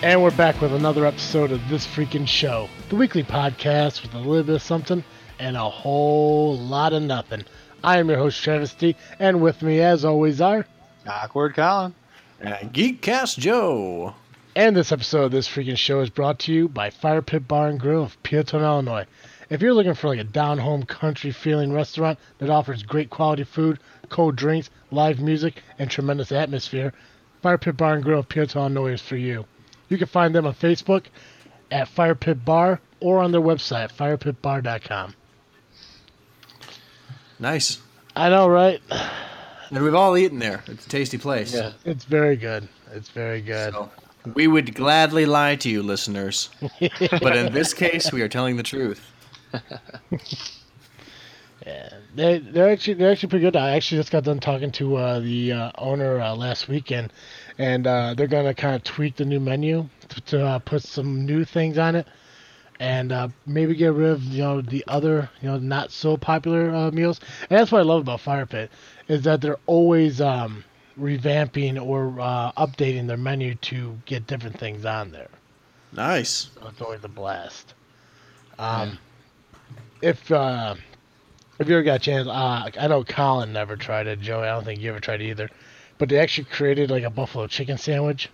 And we're back with another episode of This Freaking Show, the weekly podcast with a little bit of something and a whole lot of nothing. I am your host, Travesty, and with me, as always, are. Awkward Colin. And Geekcast Joe. And this episode of This Freaking Show is brought to you by Fire Pit Bar and Grill of Peotone, Illinois. If you're looking for like a down home country feeling restaurant that offers great quality food, cold drinks, live music, and tremendous atmosphere, Fire Pit Bar and Grill of Peotone, Illinois is for you. You can find them on Facebook at Fire Pit Bar or on their website, firepitbar.com. Nice. I know, right? And we've all eaten there. It's a tasty place. Yeah. It's very good. It's very good. So, we would gladly lie to you, listeners. but in this case, we are telling the truth. Yeah, they they're actually they're actually pretty good. I actually just got done talking to uh, the uh, owner uh, last weekend, and uh, they're gonna kind of tweak the new menu to, to uh, put some new things on it, and uh, maybe get rid of you know the other you know not so popular uh, meals. And that's what I love about Fire Pit is that they're always um, revamping or uh, updating their menu to get different things on there. Nice. So it's always a blast. Um, If uh, if you ever got a chance, uh, I know Colin never tried it. Joey, I don't think you ever tried it either. But they actually created like a buffalo chicken sandwich.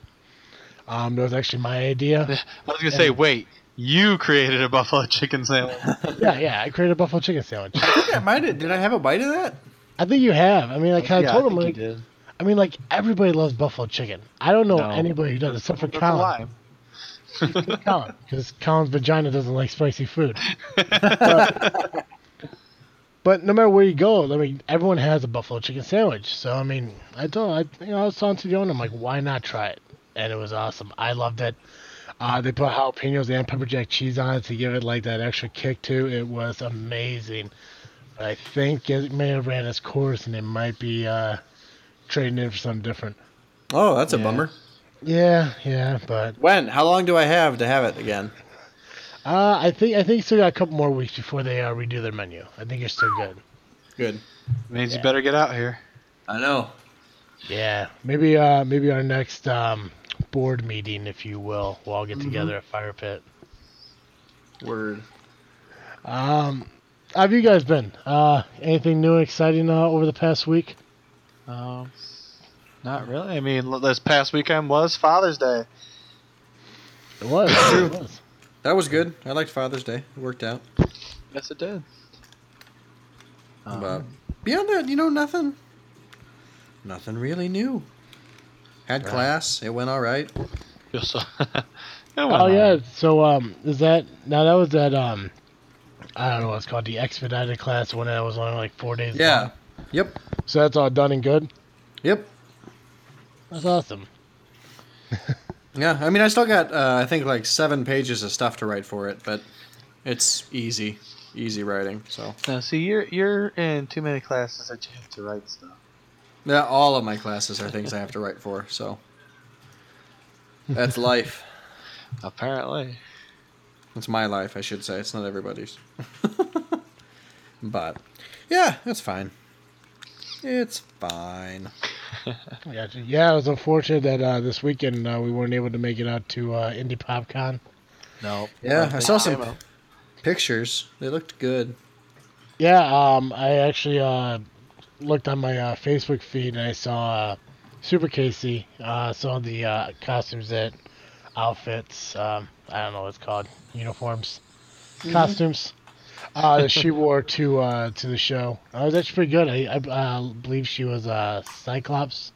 Um, that was actually my idea. I was gonna say, wait, you created a buffalo chicken sandwich. yeah, yeah, I created a buffalo chicken sandwich. I think I might have. Did I have a bite of that? I think you have. I mean, like I kind of yeah, told I him think like, you did. I mean, like everybody loves buffalo chicken. I don't know No. anybody who does except for Colin. lime. Colin, because Colin's vagina doesn't like spicy food. but, but no matter where you go, I mean, everyone has a buffalo chicken sandwich. So I mean, I told, I, you know, I was talking to the owner. I'm like, why not try it? And it was awesome. I loved it. Uh, they put jalapenos and pepper jack cheese on it to give it like that extra kick too. It was amazing. But I think it may have ran its course, and it might be uh, trading in for something different. Oh, that's a Yeah. bummer. Yeah, yeah, but When? How long do I have to have it again? Uh, I think I think still got a couple more weeks before they uh, redo their menu. I think you're still good. Good. Means Yeah. you better get out here. I know. Yeah, maybe uh maybe our next um board meeting, if you will, we'll all get together at Fire Pit. Word. Um, how have you guys been? Uh, anything new and exciting uh, over the past week? Um, not really. I mean, this past weekend was Father's Day. It was. It was. That was good. I liked Father's Day. It worked out. Yes, it did. Um, But beyond that, you know, nothing. Nothing really new. Had Right. class. It went all right. just so- It Oh yeah. So um, is that now that was that um, I don't know what it's called, the expedited class when it was only like four days. Yeah. long. Yep. So that's all done and good. Yep. That's awesome. Yeah, I mean, I still got, uh, I think, like seven pages of stuff to write for it, but it's easy, easy writing. So, Now, see, you're you're in too many classes that you have to write stuff. yeah, all of my classes are things I have to write for. So, that's life. Apparently. It's my life, I should say. It's not everybody's. but, yeah, it's fine. It's fine. Gotcha. Yeah, it was unfortunate that uh, this weekend uh, we weren't able to make it out to uh, Indie PopCon. No. Yeah, I saw some pictures. They looked good. Yeah, um, I actually uh, looked on my uh, Facebook feed and I saw uh, Super Casey, uh, some of the uh, costumes that outfits, um, I don't know what it's called, uniforms, costumes uh, that she wore to uh, to the show. Uh, that's pretty good. I, I uh, believe she was uh, Cyclops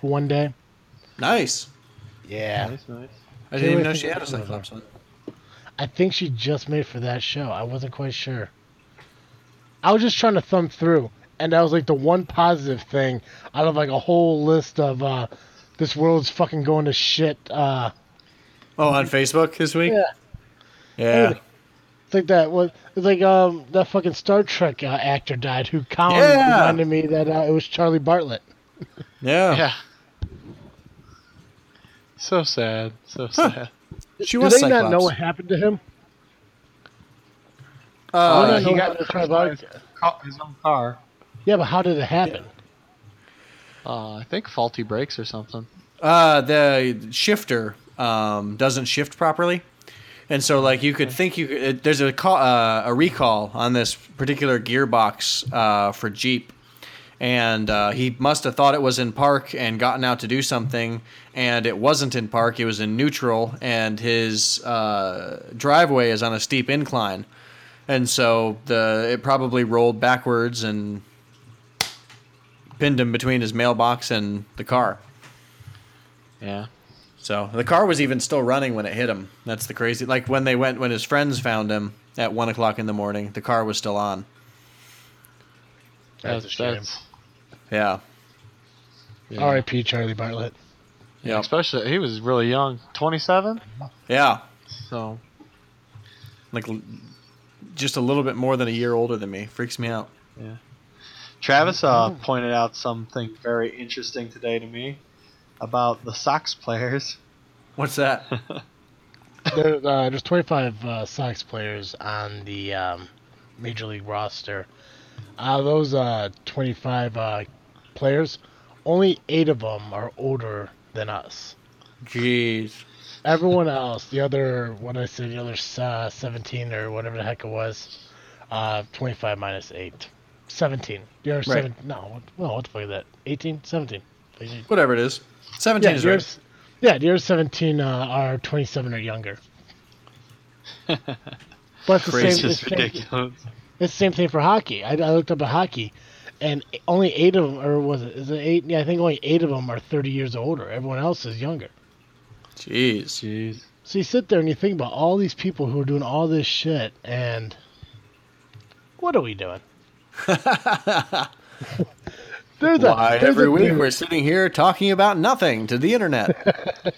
for one day. Nice. Yeah. Nice, nice. I didn't even know she had a some of them. Cyclops one. I think she just made for that show. I wasn't quite sure. I was just trying to thumb through, and that was like the one positive thing out of like a whole list of uh, this world's fucking going to shit. Uh, Oh, on Facebook this week? Yeah. Yeah. it's like that. What? It's like um that fucking Star Trek uh, actor died who Colin Yeah. reminded me that uh, it was Charlie Bartlett. Yeah. Yeah. So sad. So sad. She Do was they Cyclops. not know what happened to him? Uh, he got how to Charlie Bartlett- Caught his own car. Yeah, but how did it happen? Uh, I think faulty brakes or something. uh, the shifter um, doesn't shift properly. And so, like, you could think you could, it, there's a call, uh, a recall on this particular gearbox uh, for Jeep, and uh, he must have thought it was in park and gotten out to do something, and it wasn't in park. It was in neutral, and his uh, driveway is on a steep incline, and so the it probably rolled backwards and pinned him between his mailbox and the car. Yeah. So the car was even still running when it hit him. That's the crazy. Like when they went when his friends found him at one o'clock in the morning, the car was still on. That's a shame. Yeah. yeah. R.I.P. Charlie Bartlett. Yeah. Especially, he was really young, 27. Yeah. So Like just a little bit more than a year older than me. Freaks me out. Yeah. Travis uh, pointed out something very interesting today to me about the Sox players. What's that? there, uh, there's 25 uh, Sox players on the um, Major League roster. Out of those uh, 25 uh, players, only eight of them are older than us. Jeez. Everyone else, the other, what I say, the other uh, 17 or whatever the heck it was, uh, 25 minus 8. 17. The other Right. seven, no, what, well, what the fuck is that? 18? 17. Whatever it is. Seventeen Yeah, is the right. yeah, the other 17 uh, are 27 or younger. But it's the Crazy. same, It's it's just the same- ridiculous. It's the same thing for hockey. I, I looked up at hockey, and only eight of them, or was it? Is it eight? Yeah, I think only eight of them are 30 years older. Everyone else is younger. Jeez. Jeez. So you sit there and you think about all these people who are doing all this shit, and what are we doing? There's a, Why there's every a week dude, we're sitting here talking about nothing to the internet.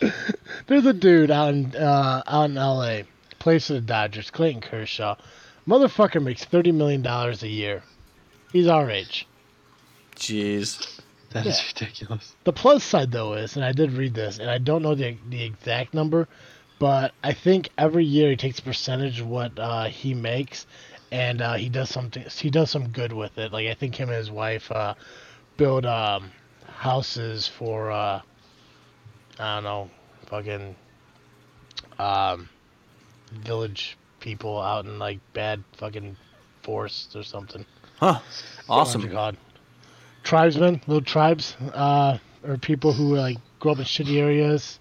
there's a dude out in uh, out in L.A. plays for the Dodgers, Clayton Kershaw. Motherfucker makes 30 million dollars a year. He's our age. Jeez. That is Yeah. ridiculous. The plus side, though, is, and I did read this, and I don't know the the exact number, but I think every year he takes a percentage of what uh, he makes, and uh, he does something. He does some good with it. Like I think him and his wife uh, build um, houses for uh, I don't know, fucking um, village people out in like bad fucking forests or something. Huh. What's it Awesome. Tribesmen, little tribes, uh, or people who like grow up in shitty areas.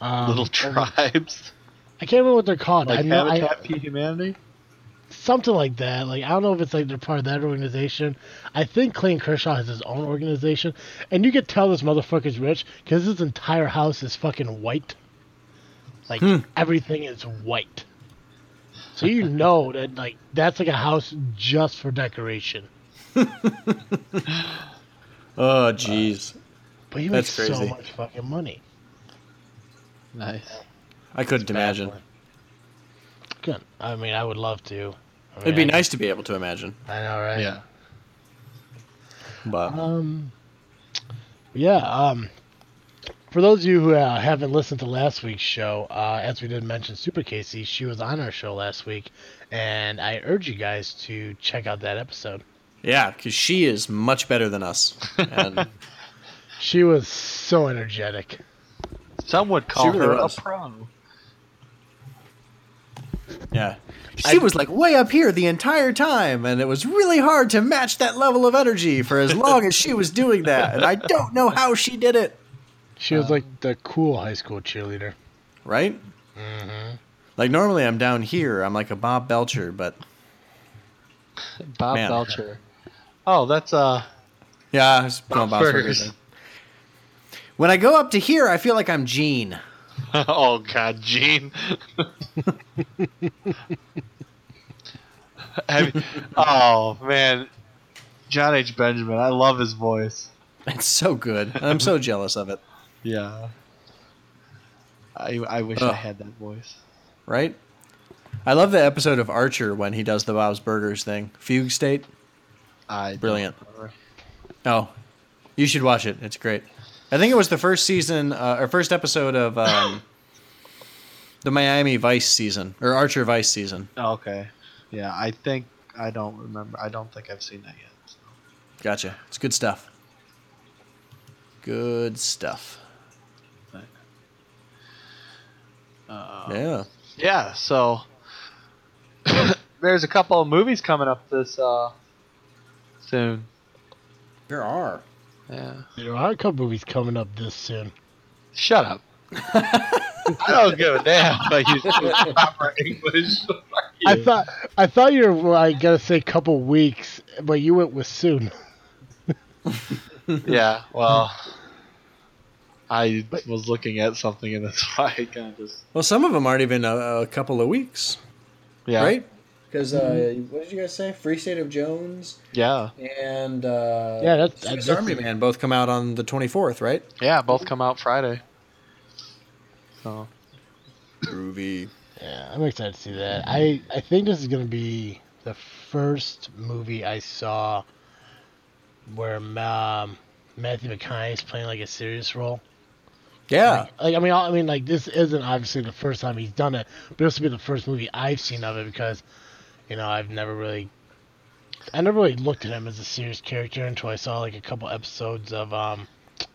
Um, Little tribes. I can't remember what they're called. Like I know I, Habitat for Humanity? Something like that. Like I don't know if it's like they're part of that organization. I think Clayton Kershaw has his own organization, and you could tell this motherfucker's rich because his entire house is fucking white. Like Hmm. everything is white. So you know that like that's like a house just for decoration. Oh, jeez. But he That's makes so much fucking money. Nice. I couldn't imagine. Good. I mean, I would love to. I mean, It'd be I- nice to be able to imagine. I know, right? Yeah. But Um. Yeah. Um. For those of you who uh, haven't listened to last week's show, uh, as we did mention, Super Casey, she was on our show last week, and I urge you guys to check out that episode. yeah, because she is much better than us. And She was so energetic. Some would call really her was. a pro. yeah. She was like way up here the entire time, and it was really hard to match that level of energy for as long as she was doing that. And I don't know how she did it. She was like the cool high school cheerleader. Right? Mm-hmm. Like normally I'm down here, I'm like a Bob Belcher, but Bob Man. Belcher. Oh, that's uh yeah, I was going Bob's Bob's Burgers. Burgers. When I go up to here, I feel like I'm Gene. oh god, Gene. Have you- oh man, John H. Benjamin. I love his voice. It's so good. I'm so jealous of it. Yeah. I I wish Ugh. I had that voice. Right? I love the episode of Archer when he does the Bob's Burgers thing. Fugue State. I Brilliant. Oh, you should watch it. It's great. I think it was the first season uh, or first episode of um, the Miami Vice season or Archer Vice season. Oh, okay. Yeah, I think I don't remember. I don't think I've seen that yet. so. Gotcha. It's good stuff. Good stuff. Uh, Yeah. yeah. So there's a couple of movies coming up this uh, soon. There are. Yeah. There are a couple movies coming up this soon. Shut up. I don't give a damn about you speaking proper English. Fuck I thought I thought you were like gonna say a couple weeks, but you went with soon. Yeah. Well, I was looking at something and that's why I kind of just Well, some of them aren't even a, a couple of weeks, yeah. right? Because uh, what did you guys say? Free State of Jones Yeah. and uh, Yeah, that's- that's- Army Man both come out on the 24th, right? Yeah. Both come out Friday. So Groovy. Yeah, I'm excited to see that. I I think this is gonna be the first movie I saw where um, Matthew is playing like a serious role. Yeah. Like I mean, I mean, like this isn't obviously the first time he's done it, but this will be the first movie I've seen of it because, you know, I've never really, I never really looked at him as a serious character until I saw like a couple episodes of um,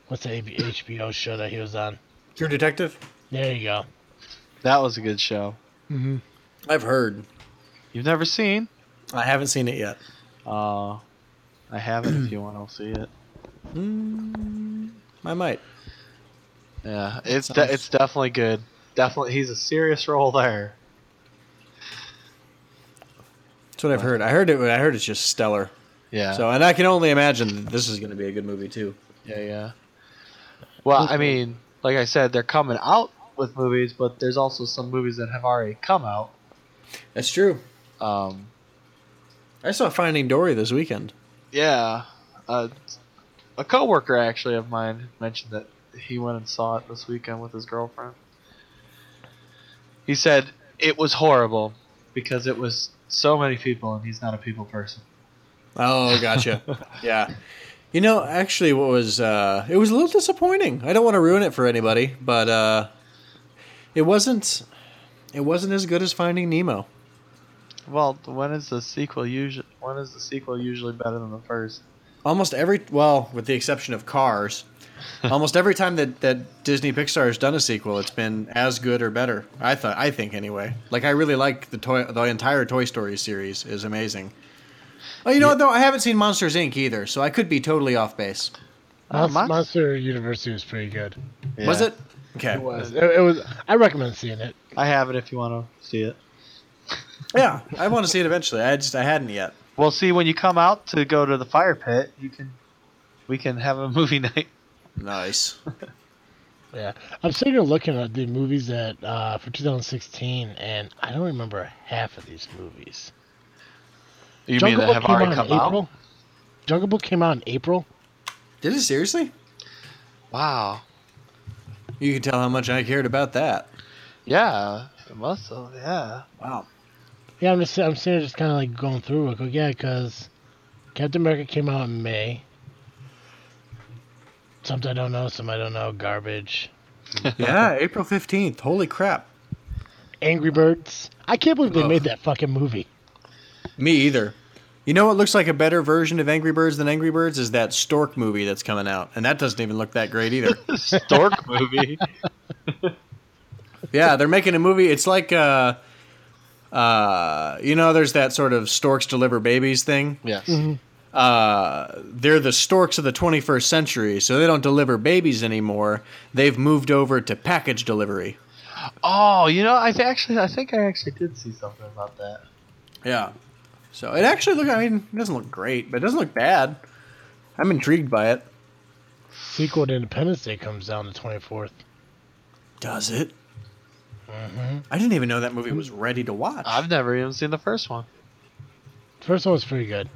what's the HBO show that he was on? True Detective? There you go. that was a good show. Mm-hmm. I've heard. You've never seen? I haven't seen it yet. Uh, I haven't. if you want to see it. Mm, I might. Yeah, it's de- it's definitely good. Definitely, he's a serious role there. That's what I've heard. I heard it. I heard it's just stellar. Yeah. So, and I can only imagine that this is going to be a good movie too. Yeah, yeah. Well, I mean, like I said, they're coming out with movies, but there's also some movies that have already come out. That's true. Um, I saw Finding Dory this weekend. yeah, uh, a coworker actually of mine mentioned that he went and saw it this weekend with his girlfriend. He said it was horrible because it was so many people, and he's not a people person. Oh, gotcha. yeah. You know, actually, what was uh, it was a little disappointing. I don't want to ruin it for anybody, but uh, it wasn't. It wasn't as good as Finding Nemo. Well, when is the sequel usually? When is the sequel usually better than the first? Almost every well, with the exception of Cars, almost every time that, that Disney Pixar has done a sequel, it's been as good or better. I thought. I think anyway. Like I really like the toy. The entire Toy Story series is amazing. Oh, you know what though? I haven't seen Monsters Inc. either, so I could be totally off base. Uh, Monster, Monster University was pretty good. Was it? Okay. It was. It, it was. I recommend seeing it. I have it if you want to see it. Yeah, I want to see it eventually. I just I hadn't yet. Well, see, when you come out to go to the fire pit, you can, we can have a movie night. Nice. Yeah, I'm sitting here looking at the movies that uh, for 2016, and I don't remember half of these movies. You Jungle mean that Book have came already out come in out? April. Jungle Book came out in April. Did it seriously? Wow. You can tell how much I cared about that. Yeah, it must have. Yeah. Wow. Yeah, I'm just I'm sitting just kind of like going through it. Like, yeah, because Captain America came out in May. Something I don't know, some I don't know. Garbage. Yeah, April fifteenth. Holy crap. Angry Birds. I can't believe they Ugh. made that fucking movie. Me either. You know what looks like a better version of Angry Birds than Angry Birds is that Stork movie that's coming out, and that doesn't even look that great either. Stork movie. yeah, they're making a movie. It's like uh, uh, you know, there's that sort of storks deliver babies thing. Yes. uh, they're the storks of the 21st century, so they don't deliver babies anymore. They've moved over to package delivery. Oh, you know, I actually, I think I actually did see something about that. Yeah. So it actually look. I mean, it doesn't look great, but it doesn't look bad. I'm intrigued by it. Sequel to Independence Day comes out on the 24th. Does it? Mm-hmm. I didn't even know that movie was ready to watch. I've never even seen the first one. First one was pretty good.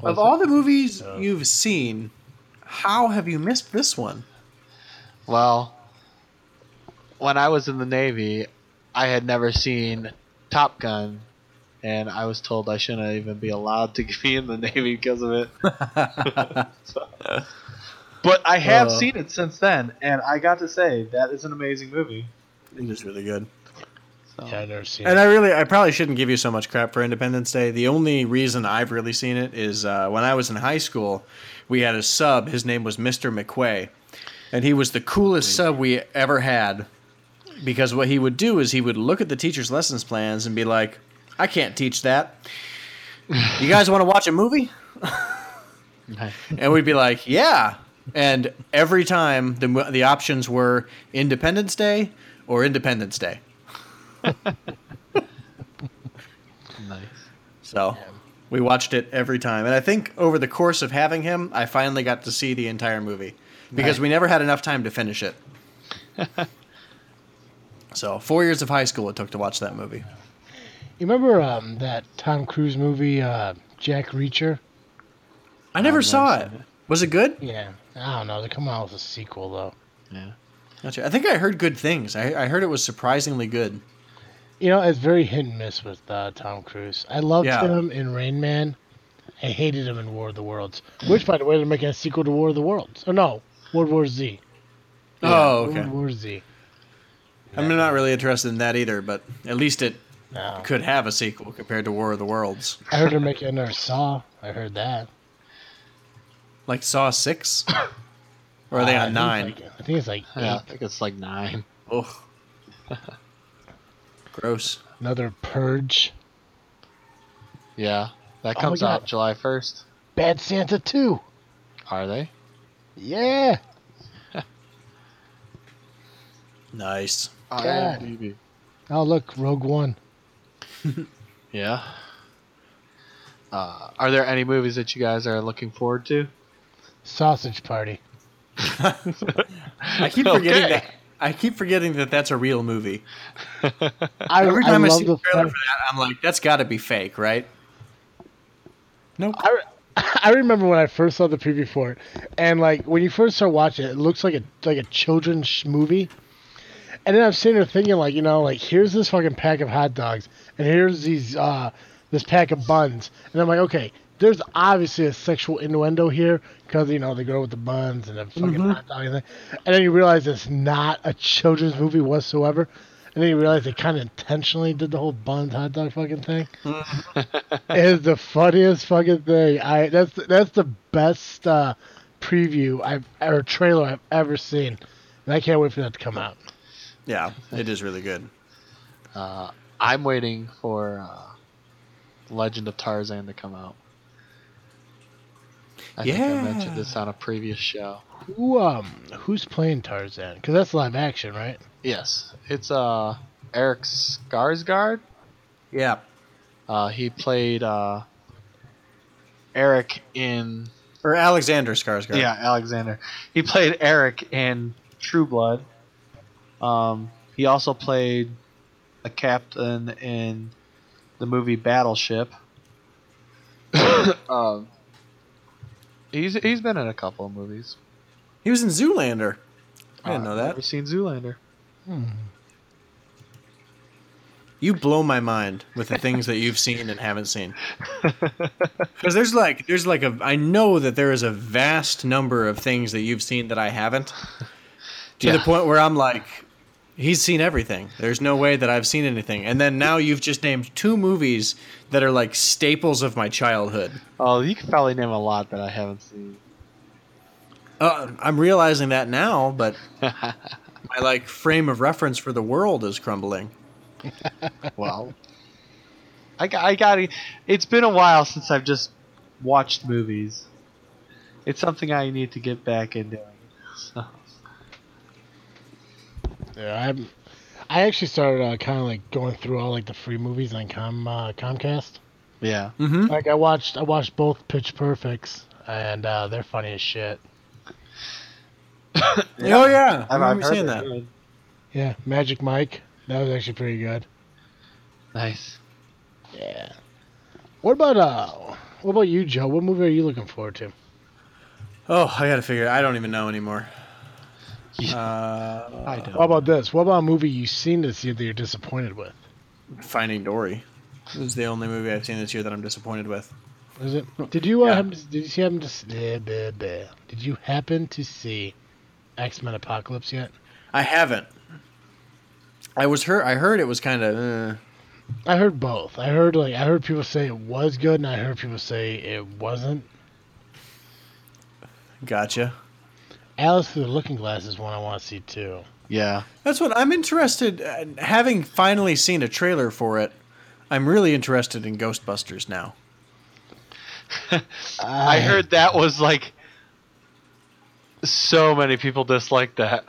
of all the movies Uh, you've seen, how have you missed this one? Well, when I was in the Navy, I had never seen Top Gun, and I was told I shouldn't even be allowed to be in the Navy because of it. So- but I have Uh. seen it since then, and I got to say that is an amazing movie. It is really good. So. Yeah, I've never seen And it. I really, I probably shouldn't give you so much crap for Independence Day. The only reason I've really seen it is uh, when I was in high school, we had a sub. His name was Mr. McQuay, and he was the coolest sub we ever had. because what he would do is he would look at the teacher's lessons plans and be like, "I can't teach that. You guys want to watch a movie?" And we'd be like, "Yeah." And every time the the options were Independence Day or Independence Day. Nice. So we watched it every time. And I think over the course of having him, I finally got to see the entire movie because we never had enough time to finish it. so, four years of high school it took to watch that movie. You remember um, that Tom Cruise movie, uh, Jack Reacher? I never I've saw it. it. Was it good? Yeah. I don't know. They're coming out with a sequel, though. Yeah. Gotcha. I think I heard good things. I, I heard it was surprisingly good. You know, it's very hit and miss with uh, Tom Cruise. I loved Yeah. him in Rain Man. I hated him in War of the Worlds. Which, by the way, they're making a sequel to War of the Worlds. Oh, no. World War Z. Oh, okay. World War Z. I'm not really interested in that either, but at least it No. could have a sequel compared to War of the Worlds. I heard they're making another Saw. I heard that. Like Saw 6? Or are they Uh, on think 9? like- I think it's like Yeah, I think it's like nine. Ugh. Gross. Another Purge. Yeah. That Oh my comes God. out July 1st. Bad Santa 2. Are they? Yeah. Nice. God. Oh, look. Rogue One. Yeah. Uh, are there any movies that you guys are looking forward to? Sausage Party. I keep forgetting Okay. that. I keep forgetting that that's a real movie. I, Every time I, love see the the trailer fact- for that, I'm like, that's got to be fake, right? Nope. I, I remember when I first saw the preview for it, and like when you first start watching it, it looks like a like a children's movie. And then I'm sitting there thinking, like you know, like here's this fucking pack of hot dogs, and here's these uh this pack of buns, and I'm like, okay, there's obviously a sexual innuendo here because you know they go with the buns and the fucking hot dog and, thing. and then you realize it's not a children's movie whatsoever. And then you realize they kind of intentionally did the whole buns hot dog fucking thing. it is the funniest fucking thing. I that's that's the best uh, preview I've or trailer I've ever seen, and I can't wait for that to come out. Yeah, it is really good. Uh, I'm waiting for uh, Legend of Tarzan to come out. I think I mentioned this on a previous show. Who um who's playing Tarzan? Because that's live action, right? Yes, it's uh Eric Skarsgård. Yeah. Uh, he played uh, Eric in Or Alexander Skarsgård. yeah Alexander. He played Eric in True Blood. Um, he also played a captain in the movie Battleship. um, he's he's been in a couple of movies. He was in Zoolander. I didn't Uh, know that. Never seen Zoolander. You blow my mind with the things that you've seen and haven't seen. Because there's like there's like a I know that there is a vast number of things that you've seen that I haven't. To the point where I'm like, he's seen everything. There's no way that I've seen anything. And then now you've just named two movies that are like staples of my childhood. Oh, you could probably name a lot that I haven't seen. Uh, I'm realizing that now, but my like frame of reference for the world is crumbling. well, I got, I got It's been a while since I've just watched movies. It's something I need to get back into. So, Yeah, I'm. I actually started uh, kind of like going through all like the free movies on Com uh, Comcast. yeah. Mm-hmm. Like I watched I watched both Pitch Perfects, and uh, they're funny as shit. Oh yeah, I I've, I've remember heard seeing that. good. Yeah, Magic Mike. That was actually pretty good. Nice. Yeah. What about uh? What about you, Joe? What movie are you looking forward to? Oh, I gotta figure. I don't even know anymore. Yeah, Uh, I don't. What about this? What about a movie you've seen this year that you're disappointed with? Finding Dory. This is the only movie I've seen this year that I'm disappointed with. Is it? Did you uh, Yeah. happen to, did you see happen to s- eh, bleh, bleh. did you happen to see X Men Apocalypse yet? I haven't. I was heard. I heard it was kind of. Uh, I heard both. I heard like I heard people say it was good, and I heard people say it wasn't. gotcha. Alice through the Looking Glass is one I want to see too. Yeah. That's what I'm interested. Uh, having finally seen a trailer for it, I'm really interested in Ghostbusters now. I heard that was like so many people disliked that.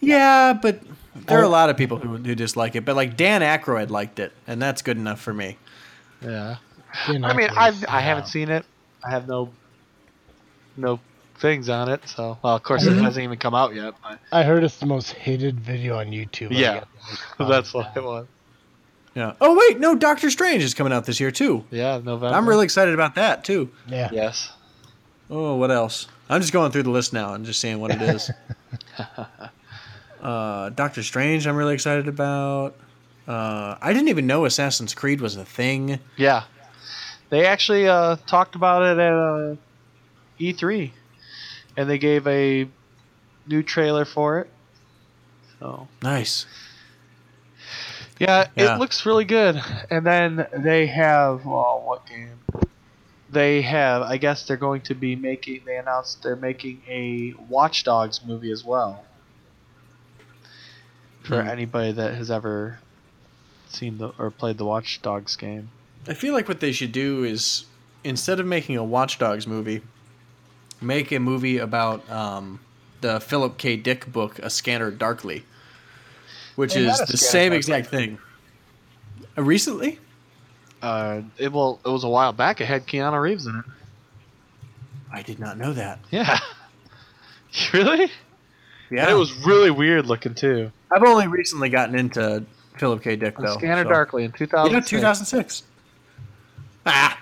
Yeah, but there are a lot of people who, who dislike it. But like Dan Aykroyd liked it, and that's good enough for me. Yeah. I mean, I is, I haven't seen it. I have no no things on it. So, well, of course, it hasn't even come out yet. But I heard it's the most hated video on YouTube. Yeah. that's what it was. Yeah. Oh wait, no, Doctor Strange is coming out this year too. Yeah, November. I'm really excited about that too. Yeah. yes. Oh, what else? I'm just going through the list now and just seeing what it is. uh, Doctor Strange, I'm really excited about. Uh, I didn't even know Assassin's Creed was a thing. Yeah. They actually uh, talked about it at uh, E3, and they gave a new trailer for it. So Nice. yeah, Yeah. it looks really good. And then they have well, what game? They have. I guess they're going to be making. They announced they're making a Watch Dogs movie as well. For Hmm. anybody that has ever seen the or played the Watch Dogs game. I feel like what they should do is instead of making a Watch Dogs movie, make a movie about um, the Philip K. Dick book, A Scanner Darkly, which They is the same exact thing. Uh, recently? Uh, it will. It was a while back. It had Keanu Reeves in it. I did not know that. Yeah. really? Yeah, And it was really weird looking too. I've only recently gotten into Philip K. Dick though. Scanner so- Darkly in 2000. Yeah, 2006. Ah,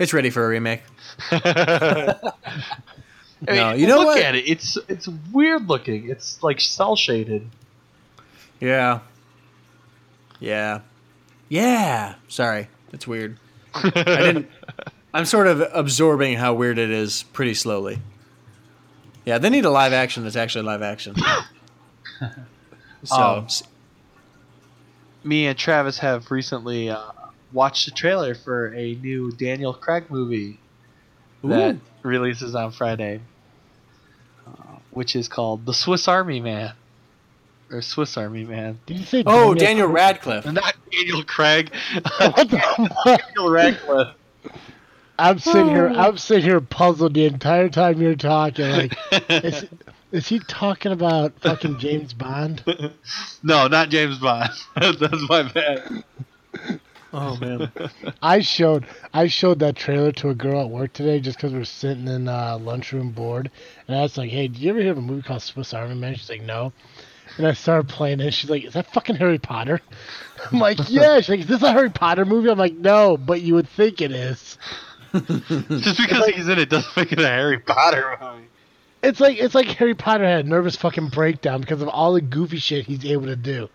it's ready for a remake. I mean, No, you know look what? at it. It's it's weird looking. It's like cell shaded. Yeah. Yeah. Yeah. Sorry, it's weird. I didn't. I'm sort of absorbing how weird it is pretty slowly. Yeah, they need a live action that's actually live action. so, Um, Me and Travis have recently uh, watched the trailer for a new Daniel Craig movie that releases on Friday, uh, which is called The Swiss Army Man, or Swiss Army Man. Did you say? oh, Daniel Radcliffe. Not Daniel Craig. What the fuck? Daniel Radcliffe. I'm sitting here. Oh. I'm sitting here puzzled the entire time you're talking. Like, is, is he talking about fucking James Bond? no, not James Bond. That's my bad. Oh man. I showed I showed that trailer to a girl at work today just because we are sitting in uh, lunchroom board, and I was like, "Hey, did you ever hear of a movie called Swiss Army Man?" She's like, "No." And I started playing it. She's like, "Is that fucking Harry Potter?" I'm like, "Yeah." She's like, "Is this a Harry Potter movie?" I'm like, "No, but you would think it is." Just because he's in it doesn't make it a Harry Potter movie. It's like it's like Harry Potter had a nervous fucking breakdown because of all the goofy shit he's able to do,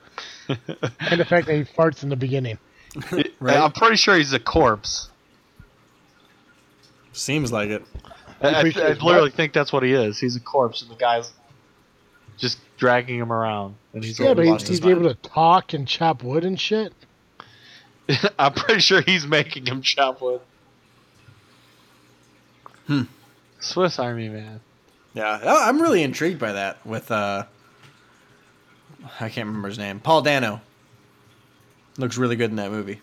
and the fact that he farts in the beginning. Right. I'm pretty sure he's a corpse. Seems like it. I, I, I pretty sure he's literally think that's what he is. He's a corpse, and the guy's just dragging him around, and he's. Yeah, but he's, he's able to talk and chop wood and shit. I'm pretty sure he's making him chop wood. Hmm. Swiss Army Man. Yeah, I- I'm really intrigued by that. With uh, I can't remember his name. Paul Dano. Looks really good in that movie.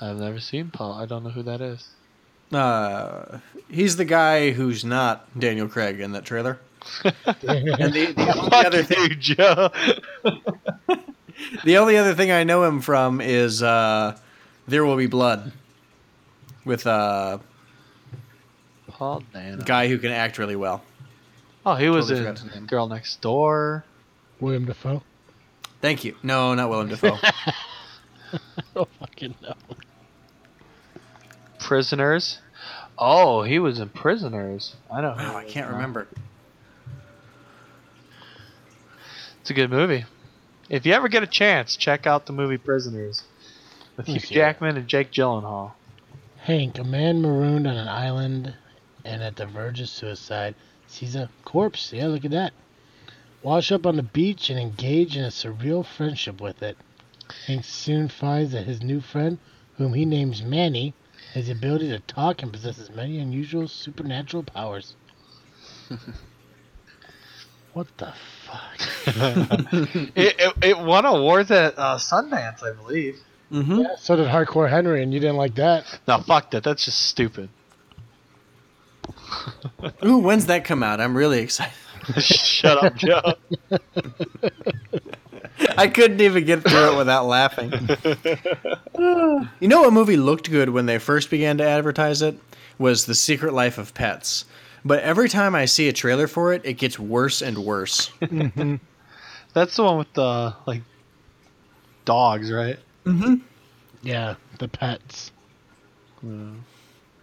I've never seen Paul. I don't know who that is. Uh, he's the guy who's not Daniel Craig in that trailer. And the, the, only other thing, you, Joe. the only other thing I know him from is uh, There Will Be Blood, with a Paul Dano. guy who can act really well. Oh, he was Totally in forgot his name. Girl Next Door. William Dafoe. Thank you. No, not Willem Dafoe. Oh fucking no. Prisoners. Oh, he was in Prisoners. I don't know. who wow, I can't remember. It's a good movie. If you ever get a chance, check out the movie Prisoners with Hugh Jackman and Jake Gyllenhaal. Hank, a man marooned on an island and at the verge of suicide, sees a corpse. Yeah, look at that. Wash up on the beach and engage in a surreal friendship with it. Hank soon finds that his new friend, whom he names Manny, has the ability to talk and possesses many unusual supernatural powers. what the fuck? it, it, it won awards at uh, Sundance, I believe. Mm-hmm. Yeah, so did Hardcore Henry, and you didn't like that. No, fuck that. That's just stupid. Ooh, when's that come out? I'm really excited. Shut up, Joe. I couldn't even get through it without laughing. you know what movie looked good when they first began to advertise it? Was The Secret Life of Pets. But every time I see a trailer for it, it gets worse and worse. That's the one with the like dogs, right? Mm-hmm. Yeah, the pets.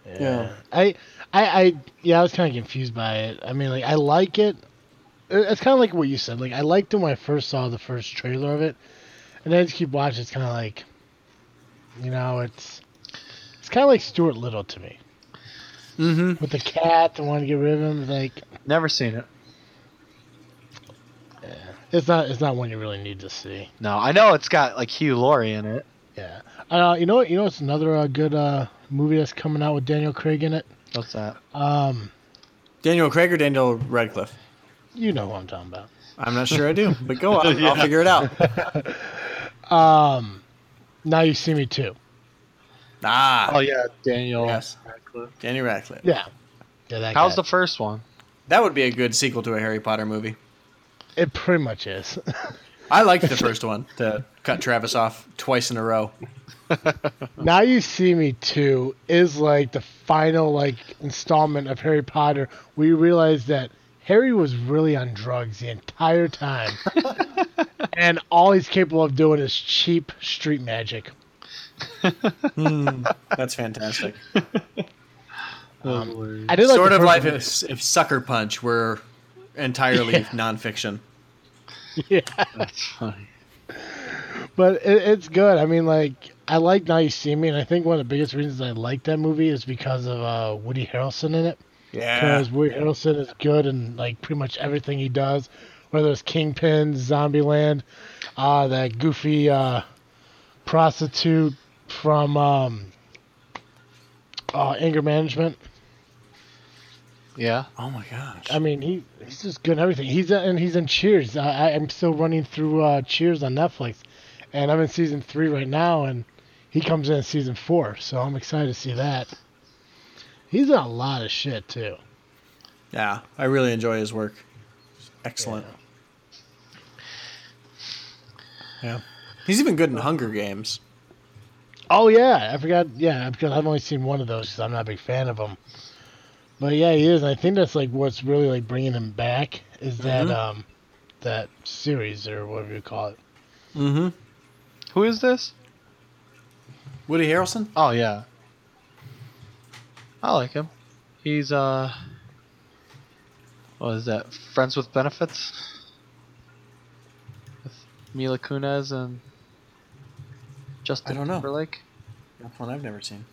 Yeah. I, I, I, yeah, I was kind of confused by it. I mean, like, I like it. It- It's kind of like what you said. Like, I liked it when I first saw the first trailer of it, and then I just keep watching. It's kind of like, you know, it's, it's kind of like Stuart Little to me Mm-hmm. with the cat and wanting to get rid of him. Like, Never seen it. Yeah. it's not, it's not one you really need to see. No, I know it's got like Hugh Laurie in it. Yeah. Uh, you know what? You know, it's another uh, good uh, movie that's coming out with Daniel Craig in it. What's that? Um, Daniel Craig or Daniel Radcliffe? You know who I'm talking about. I'm not sure I do, but go on. I'll figure it out. Um, now you see me too. Ah, Oh yeah, Daniel. Yes. Radcliffe. Daniel Radcliffe. Yeah. Yeah, that How's guy. the first one? That would be a good sequel to a Harry Potter movie. It pretty much is. I liked the first one to cut Travis off twice in a row. now you see me too is like the final like installment of Harry Potter. We realize that Harry was really on drugs the entire time, and all he's capable of doing is cheap street magic. Hmm, that's fantastic. Um, I did like sort of like one. if, if Sucker Punch were entirely nonfiction. yeah, That's funny. but it, it's good. I mean, like I like Now You See Me, and I think one of the biggest reasons I like that movie is because of uh, Woody Harrelson in it. Yeah. because Woody Harrelson is good in like pretty much everything he does, whether it's Kingpin, Zombieland, uh, that goofy uh, prostitute from um, uh, Anger Management. Yeah. Oh my gosh. I mean, he he's just good in everything. He's uh, and he's in Cheers. I, I- I'm still running through uh, Cheers on Netflix, and I'm in season three right now, and he comes in season four, so I'm excited to see that. He's in a lot of shit too. yeah, I really enjoy his work. Excellent. Yeah. He's even good in Hunger Games. Oh yeah, I forgot. Yeah, because I've only seen one of those because I'm not a big fan of them. But yeah, he is. And I think that's like what's really like bringing him back is that Mhm. um that series or whatever you call it. Mm-hmm. Who is this? Woody Harrelson? Oh yeah. I like him. He's uh. What is that? Friends with Benefits. With Mila Kunis and Justin I don't know. Timberlake. That's one I've never seen.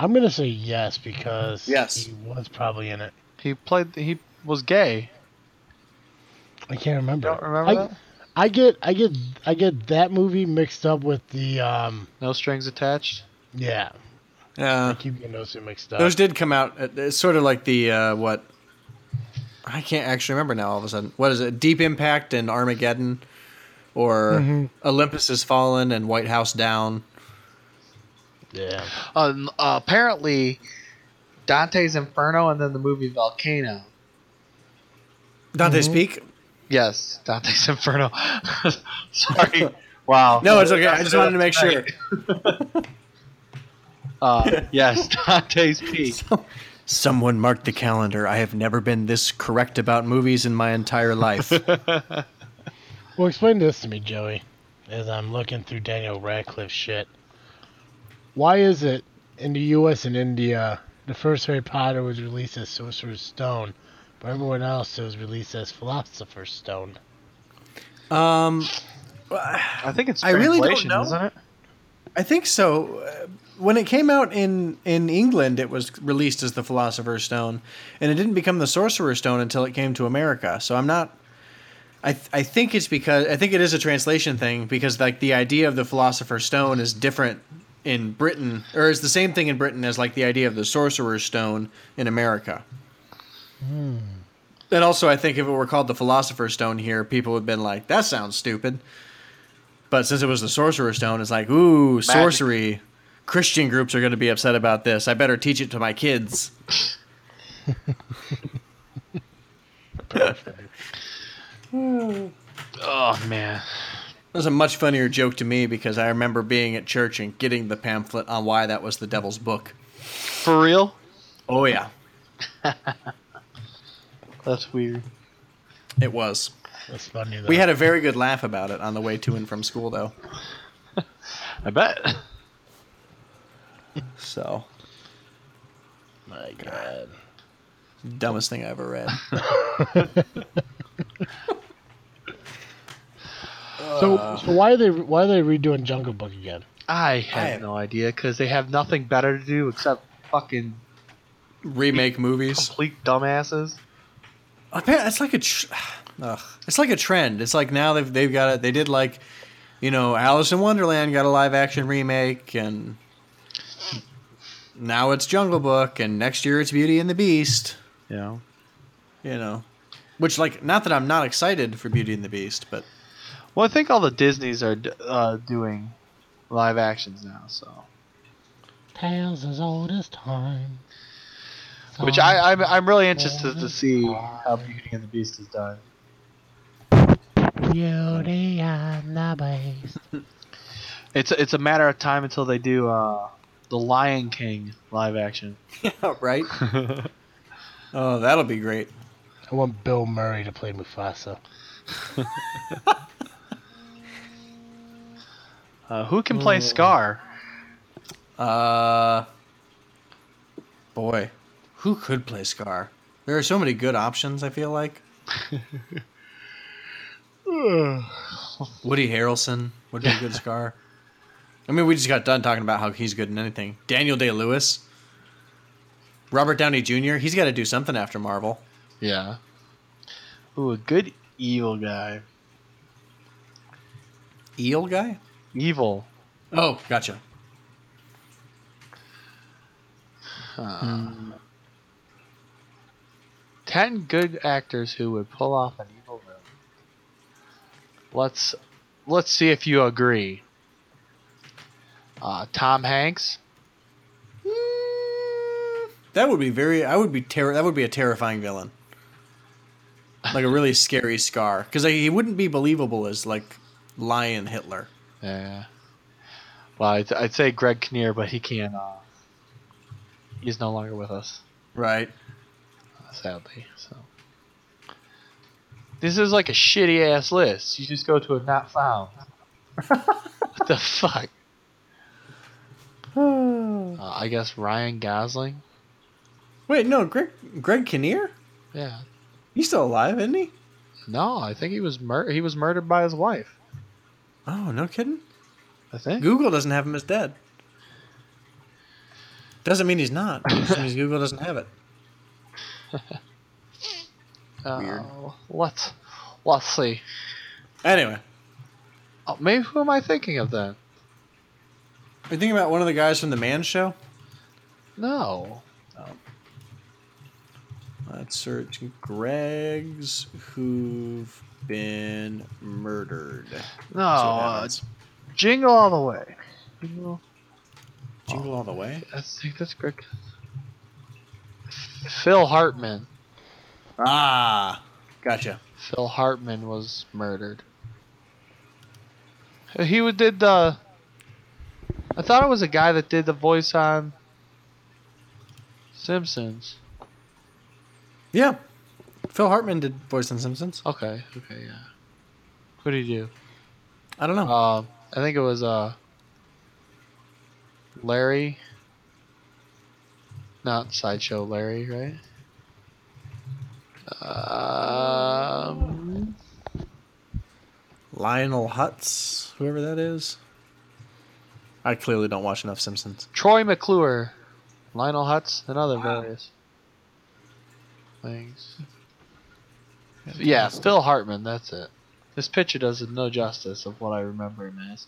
I'm gonna say yes because Yes. he was probably in it. He played. He was gay. I can't remember. Don't remember I, that? I get I get I get that movie mixed up with the um No strings attached. yeah. I Yeah. keep getting those two mixed up. Those did come out. It's sort of like the uh, what? I can't actually remember now. All of a sudden, what is it? Deep Impact and Armageddon, or Mhm. Olympus Has Fallen and White House Down. yeah. Uh, n- uh, apparently, Dante's Inferno and then the movie Volcano. Dante's Mhm. Peak. Yes, Dante's Inferno. Sorry. Wow. No, it's okay. I just wanted to make sure. Uh, yes, Dante's Peak. Someone marked the calendar. I have never been this correct about movies in my entire life. Well, explain this to me, Joey, as I'm looking through Daniel Radcliffe shit. Why is it in the U.S. and India the first Harry Potter was released as Sorcerer's Stone, but everyone else it was released as Philosopher's Stone? um, I think it's I really don't translation, know. isn't it? I think so. Uh, When it came out in in England, it was released as the Philosopher's Stone, and it didn't become the Sorcerer's Stone until it came to America. So I'm not. I th- I think it's because I think it is a translation thing because like the idea of the Philosopher's Stone is different in Britain or is the same thing in Britain as like the idea of the Sorcerer's Stone in America. And also, I think if it were called the Philosopher's Stone here, people would have been like, "That sounds stupid." But since it was the Sorcerer's Stone, it's like, "Ooh, sorcery." Christian groups are going to be upset about this. I better teach it to my kids. Oh man. It was a much funnier joke to me because I remember being at church and getting the pamphlet on why that was the devil's book. For real? Oh yeah, That's weird. it was. That's funny. Though. We had a very good laugh about it on the way to and from school, though. I bet. So My God. dumbest thing I ever read. So, so why are they why are they redoing Jungle Book again? I have have- no idea because they have nothing better to do except fucking Remake movies. complete dumbasses. Apparently, it's like a, tr- ugh, it's like a trend. It's like now they've they've got it. They did like, you know, Alice in Wonderland got a live action remake, and now it's Jungle Book, and next year it's Beauty and the Beast. Yeah. You know, which like not that I'm not excited for Beauty and the Beast, but Well, I think all the Disneys are uh, doing live actions now, so Tales as old as time. which I I'm, I'm really interested to see how Beauty and the Beast is done. Beauty and the Beast. It's a, it's a matter of time until they do uh, the Lion King live action. yeah, right. oh, that'll be great. I want Bill Murray to play Mufasa. Uh, who can play Scar? Uh, boy, who could play Scar? There are so many good options. I feel like Woody Harrelson would be a good Scar. I mean, we just got done talking about how he's good in anything. Daniel Day Lewis, Robert Downey Jr. He's got to do something after Marvel. Yeah. Ooh, a good evil guy. Eel guy. Evil. Oh, gotcha. Uh, Ten good actors who would pull off an. Let's let's see if you agree. Uh, Tom Hanks. Mm, That would be very. I would be terror. That would be a terrifying villain. Like a really scary Scar, because he wouldn't be believable as like Lion Hitler. Yeah. Well, I'd, I'd say Greg Kinnear, but he can't. Uh, he's no longer with us, Right. sadly. So. This is like a shitty ass list. You just go to a not found. what the fuck? Uh, I guess Ryan Gosling. Wait, no, Greg Greg Kinnear? Yeah. He's still alive, isn't he? No, I think he was mur- he was murdered by his wife. Oh, no kidding. I think. Google doesn't have him as dead. Doesn't mean he's not. Just means Google doesn't have it. Weird. Uh, let's let's see. Anyway, Oh, maybe who am I thinking of then? Are you thinking about one of the guys from the Man Show? No. Let's search Greg's who've been murdered. No. See Uh, jingle all the way. Jingle. Jingle all the way. I think that's Greg. Phil Hartman. Ah, gotcha. Phil Hartman was murdered. He did the. I thought it was a guy that did the voice on Simpsons. Yeah, Phil Hartman did voice in Simpsons. Okay, okay, yeah. What did he do? I don't know. Uh, I think it was uh Larry. Not sideshow Larry, right? Um, Lionel Hutz, whoever that is. I clearly don't watch enough Simpsons. Troy McClure, Lionel Hutz, and other various things. Yeah, Phil Hartman. That's it. This picture does no justice of what I remember him as.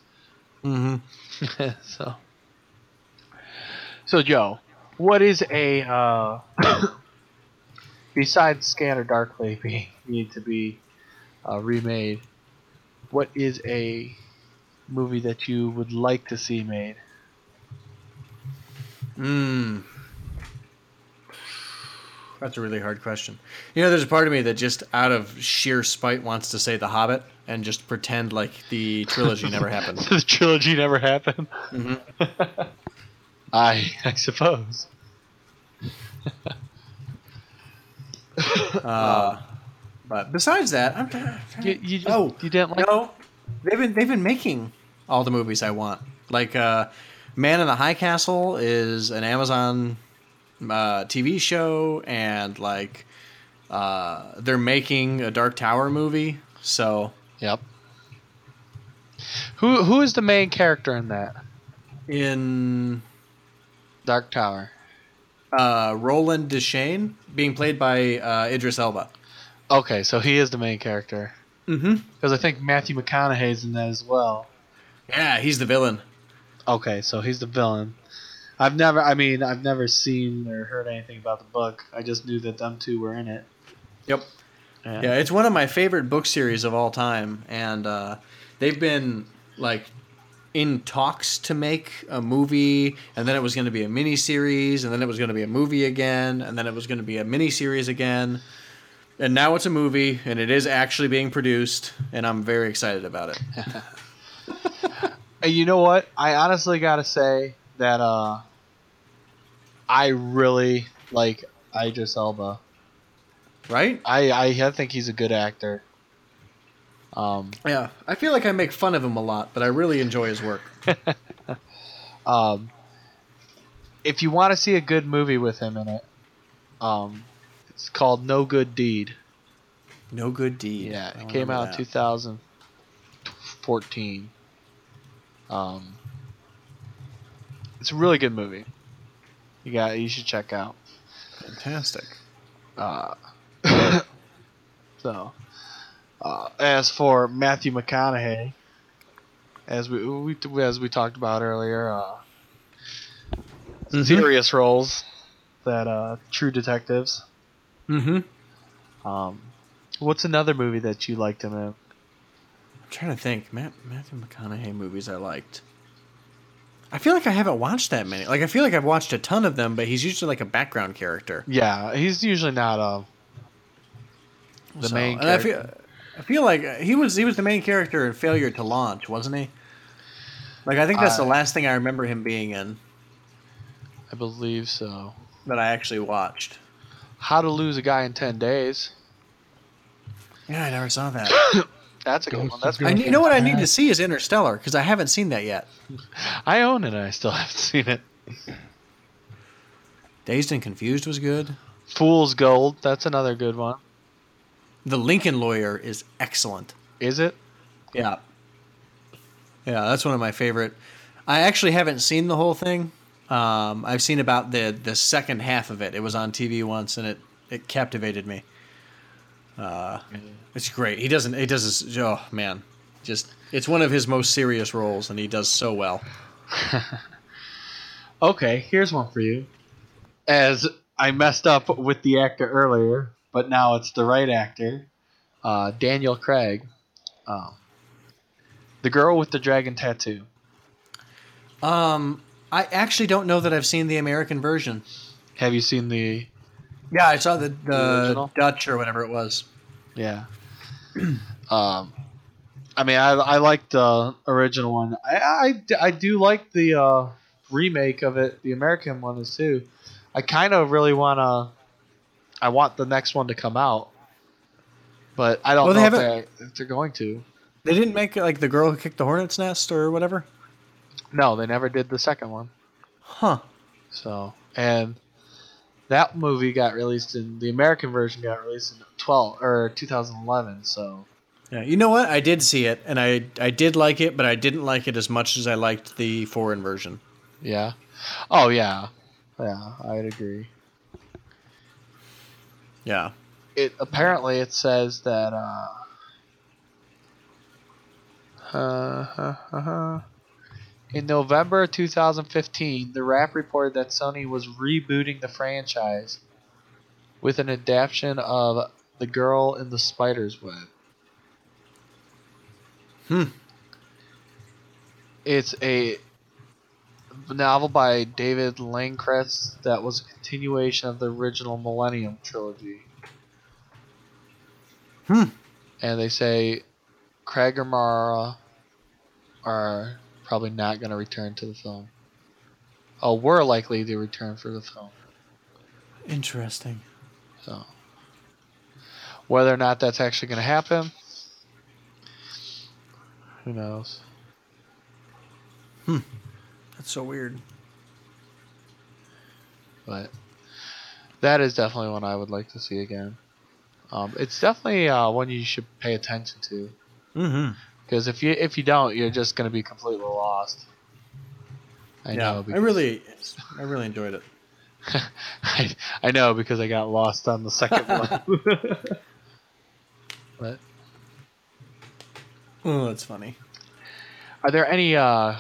Mm-hmm. so, so Joe, what is a uh, besides Scanner Darkly being need to be uh, remade, what is a movie that you would like to see made? Hmm. That's a really hard question. You know, there's a part of me that just out of sheer spite wants to say The Hobbit and just pretend like the trilogy never happened. the trilogy never happened. Mhm. I I suppose. Uh, but besides that, I'm You, you just, Oh, you didn't like no. They've been they've been making all the movies I want. Like uh, Man in the High Castle is an Amazon uh, TV show, and like uh, they're making a Dark Tower movie. So Yep. Who who is the main character in that in Dark Tower? Uh, Roland Deschain being played by uh, Idris Elba. Okay, so he is the main character Mm-hmm. because I think Matthew McConaughey's in that as well. Yeah, he's the villain. Okay, so he's the villain. I've never, I mean, I've never seen or heard anything about the book. I just knew that them two were in it. Yep. Yeah. Yeah, it's one of my favorite book series of all time, and uh, they've been like in talks to make a movie, and then it was going to be a mini series, and then it was going to be a movie again, and then it was going to be a mini series again, and now it's a movie, and it is actually being produced, and I'm very excited about it. And you know what? I honestly gotta say that uh, I really like Idris Elba. right? I, I I think he's a good actor. Um, Yeah, I feel like I make fun of him a lot, but I really enjoy his work. um, if you want to see a good movie with him in it, um, it's called No Good Deed. No good deed. Yeah, it came out in 2014. Um, it's a really good movie. You got you should check out. Fantastic. Uh, so, uh, as for Matthew McConaughey, as we, we as we talked about earlier, uh, Mhm. serious roles that uh, True Detectives. Mm-hmm. Um, what's another movie that you liked him in? I'm trying to think. Matt, Matthew McConaughey movies I liked. I feel like I haven't watched that many. Like I feel like I've watched a ton of them, but he's usually like a background character. Yeah, he's usually not uh, the So- main and I character. feel, I feel like uh, he was he was the main character in Failure to Launch, wasn't he? Like I think that's the uh, last thing I remember him being in I believe so. that I actually watched. How to Lose a Guy in Ten Days. Yeah, I never saw that. That's a good one. That's. I, you know what I need to see is Interstellar because I haven't seen that yet. I own it. and I still haven't seen it. Dazed and Confused was good. Fool's Gold. That's another good one. The Lincoln Lawyer is excellent. Is it? Yeah. Yeah, that's one of my favorite. I actually haven't seen the whole thing. Um, I've seen about the the second half of it. It was on TV once, and it it captivated me. Uh, it's great. He doesn't. He does. Oh man, just it's one of his most serious roles, and he does so well. Okay, here's one for you. As I messed up with the actor earlier, but now it's the right actor, uh, Daniel Craig. Um, the girl with the dragon tattoo. Um, I actually don't know that I've seen the American version. Have you seen the? Yeah, I saw the, The? Dutch or whatever it was. Yeah. um, I mean, I I like the original one. I I, I do like the uh, remake of it. The American one is too. I kind of really wanna. I want the next one to come out, but I don't Well, they if, they, if they're going to. They didn't make like the girl who kicked the hornet's nest or whatever. No, they never did the second one. Huh. So and that movie got released in the American version got released in 12 or 2011. So Yeah, you know what? I did see it, and I I did like it, but I didn't like it as much as I liked the foreign version. yeah. Oh yeah, yeah. I'd agree. Yeah. It apparently it says that. Uh, uh, uh, uh, uh, in November 2015, The Wrap reported that Sony was rebooting the franchise with an adaptation of The Girl in the Spider's Web. Hmm. It's a novel by David Lagercrantz that was a continuation of the original Millennium trilogy. Hmm. And they say Craig or Mara are probably not going to return to the film. Oh, were likely to return for the film. Interesting. So, whether or not that's actually going to happen, who knows? So weird. But that is definitely one I would like to see again. Um, it's definitely uh, one you should pay attention to Mm-hmm. because if you if you don't, you're just going to be completely lost. I yeah, know. I really, I really enjoyed it. I, I know because I got lost on the second one. but Oh, that's funny. are there any uh,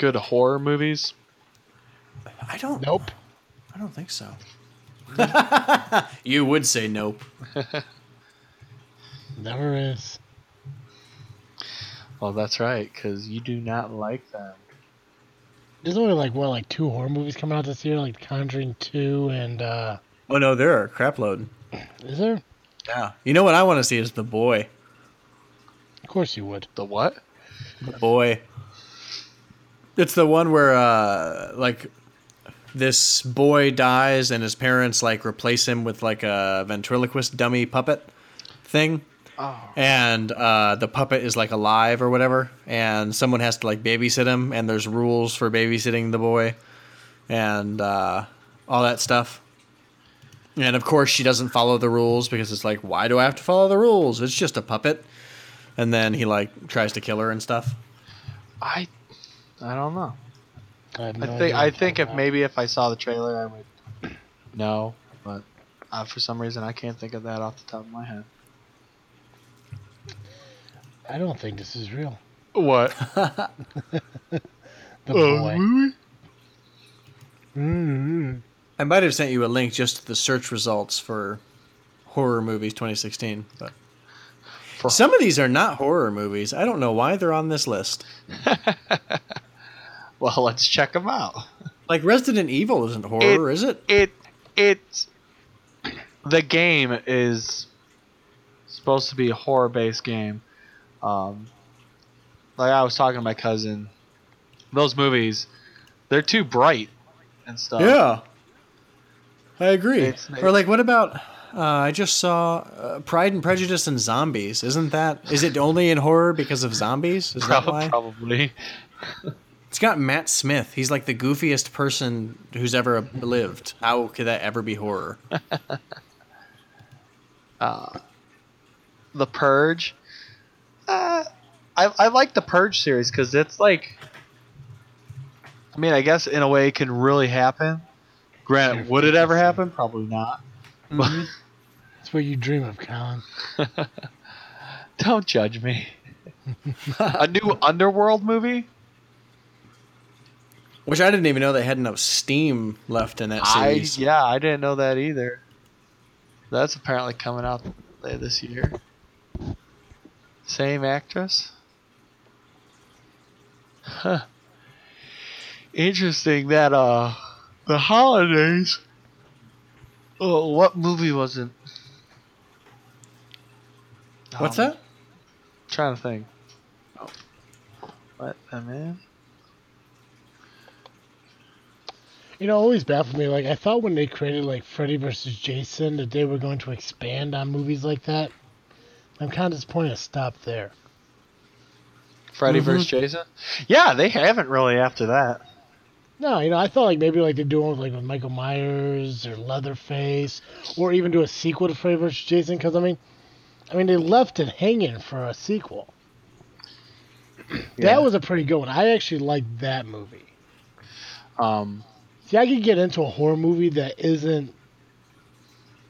good horror movies? I don't. Nope. I don't think so. you would say nope. Never is. Well, that's right because you do not like them. There's only like what, like two horror movies coming out this year, like Conjuring Two and uh Oh no, there are a crap load. is there? Yeah. You know what I want to see is the boy. Of course you would. The what? The boy. It's the one where uh like this boy dies and his parents like replace him with like a ventriloquist dummy puppet thing. Oh. and uh, the puppet is like alive or whatever, and someone has to like babysit him, and there's rules for babysitting the boy, and uh, all that stuff. And of course, she doesn't follow the rules because it's like, why do I have to follow the rules? It's just a puppet. And then he like tries to kill her and stuff. I I don't know. I, no I think I think if about. maybe if I saw the trailer, I would know. But uh, for some reason, I can't think of that off the top of my head. I don't think this is real. What? The boy. Mm-hmm. I might have sent you a link just to the search results for horror movies 2016, but For- some of these are not horror movies. I don't know why they're on this list. well, let's check them out. Like Resident Evil isn't horror, is it? It it the game is supposed to be a horror based game. Um, like I was talking to my cousin, those movies, they're too bright and stuff. Yeah, I agree. It's- or like, what about? Uh, I just saw uh, Pride and Prejudice and Zombies. Isn't that? Is it only in horror because of zombies? Is that why? probably. It's got Matt Smith. He's like the goofiest person who's ever lived. How could that ever be horror? The Purge. Uh, I I like the Purge series because it's like. I mean, I guess in a way it can really happen. Grant, would it ever happen? Probably not. Mhm. That's what you dream of, Colin. Don't judge me. a new Underworld movie? Which I didn't even know they had enough steam left in that I series. yeah, I didn't know that either. That's apparently coming out later this year. Same actress? Huh. Interesting that uh the holidays. Oh, what movie was it? What's Um, that? trying to think. What the man? You know, it always baffled me. Like, I thought when they created, like, Freddy vs. Jason, that they were going to expand on movies like that. I'm kind of disappointed to stop there. Freddy Mhm. vs. Jason? Yeah, they haven't really after that. No, you know, I thought, like, maybe, like, they'd do one with, like, with Michael Myers or Leatherface, or even do a sequel to Freddy vs. Jason, because, I mean, I mean, they left it hanging for a sequel. Yeah. That was a pretty good one. I actually liked that movie. Um, See, I could get into a horror movie that isn't,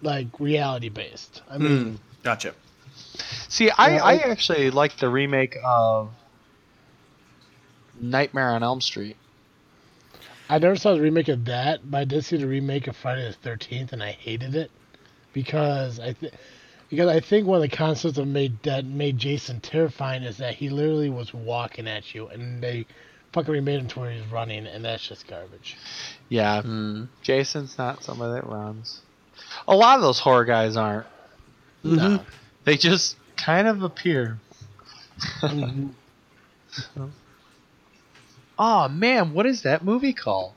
like, reality based. I mean, Hmm, gotcha. see, I, Yeah, I I- actually like the remake of Nightmare on Elm Street. I never saw the remake of that, but I did see the remake of Friday the Thirteenth, and I hated it because I th- because I think one of the concepts of made that made Jason terrifying is that he literally was walking at you, and they fucking remade him to where he's running, and that's just garbage. Yeah, Mm. Jason's not somebody that runs. A lot of those horror guys aren't. No. They just kind of appear. Mhm. Oh man, what is that movie called?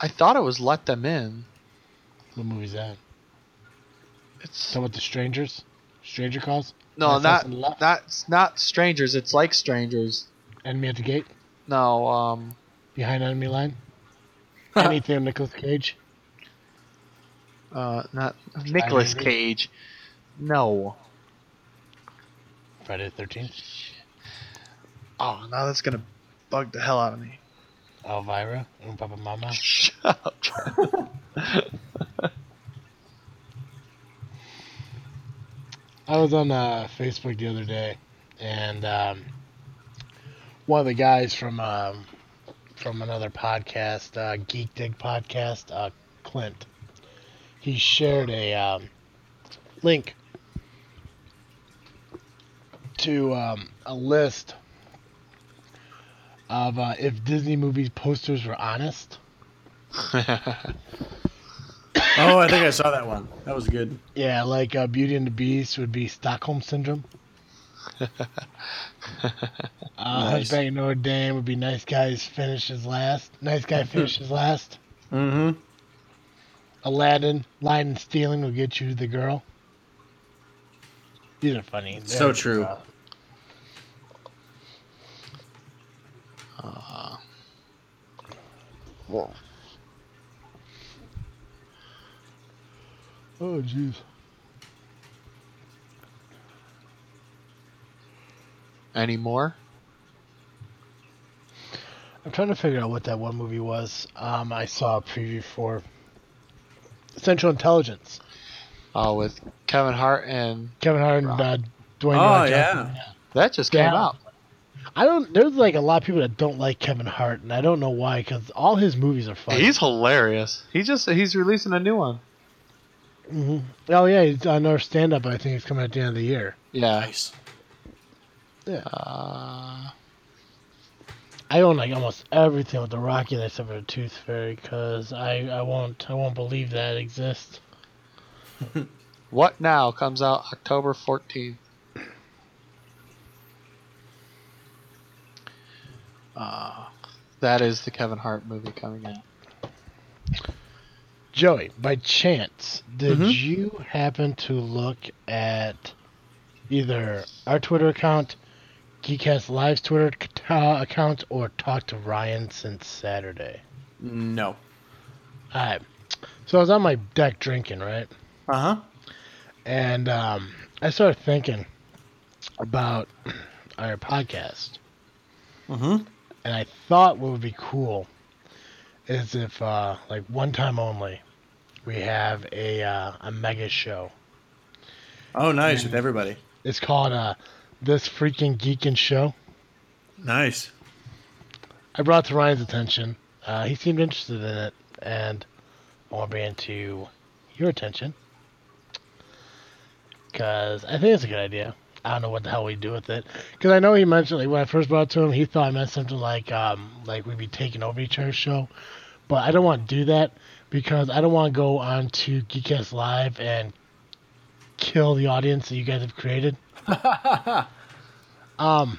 I thought it was Let Them In. What movie's that? It's So with the strangers, stranger calls, no, not not not strangers. It's like strangers. enemy at the gate, No, um, behind enemy line. Anything with Nicolas Cage. uh, not Nicolas Cage. No. Friday the Thirteenth. Oh, now that's gonna bug the hell out of me. Elvira and Papa Mama. Shut up. I was on uh, Facebook the other day, and um, one of the guys from um, from another podcast, uh, Geek Dig podcast, uh, Clint, he shared a um, link to um, a list of uh, if Disney movies posters were honest. Oh, I think I saw that one. That was good. Yeah, like uh, Beauty and the Beast would be Stockholm syndrome. Uh, Nice. Hunchback of Notre Dame would be nice guys finishes last. Nice guy finishes last. Mm-hmm. Aladdin, lying and stealing will get you the girl. These are funny. So They're, true. uh, Uh, oh, jeez. any more? I'm trying to figure out what that one movie was. Um, I saw a preview for Central Intelligence. Oh, with Kevin Hart and Kevin Hart and Rock. uh, Dwayne Oh, Rock yeah. That just came Yeah. out. I don't. There's like a lot of people that don't like Kevin Hart, and I don't know why. Because all his movies are funny. He's hilarious. He just he's releasing a new one. Hmm Oh yeah, he's another stand-up. I think it's coming at the end of the year. Yeah. Nice. Uh, I own like almost everything with the Rocky except for the Tooth Fairy, because I I won't I won't believe that exists. what now comes out October fourteenth. Uh, that is the Kevin Hart movie coming in. Joey, by chance, did Mhm. you happen to look at either our Twitter account, Geekcast Live's Twitter uh, account, or talk to Ryan since Saturday? No. Alright. So I was on my deck drinking, right? Uh huh. And um, I started thinking about our podcast. Mm-hmm. And I thought what would be cool is if, uh, like, one time only, we have a uh, a mega show. Oh, nice with everybody. It's called uh, This Freaking Geekin' Show. Nice. I brought it to Ryan's attention. Uh, he seemed interested in it, and I want to bring it to your attention. Because I think it's a good idea. I don't know what the hell we do with it. Because I know he mentioned, like, when I first brought it to him, he thought I meant something like, um, like we'd be taking over each other's show. But I don't want to do that because I don't want to go on to Geekcast Live and kill the audience that you guys have created. Um,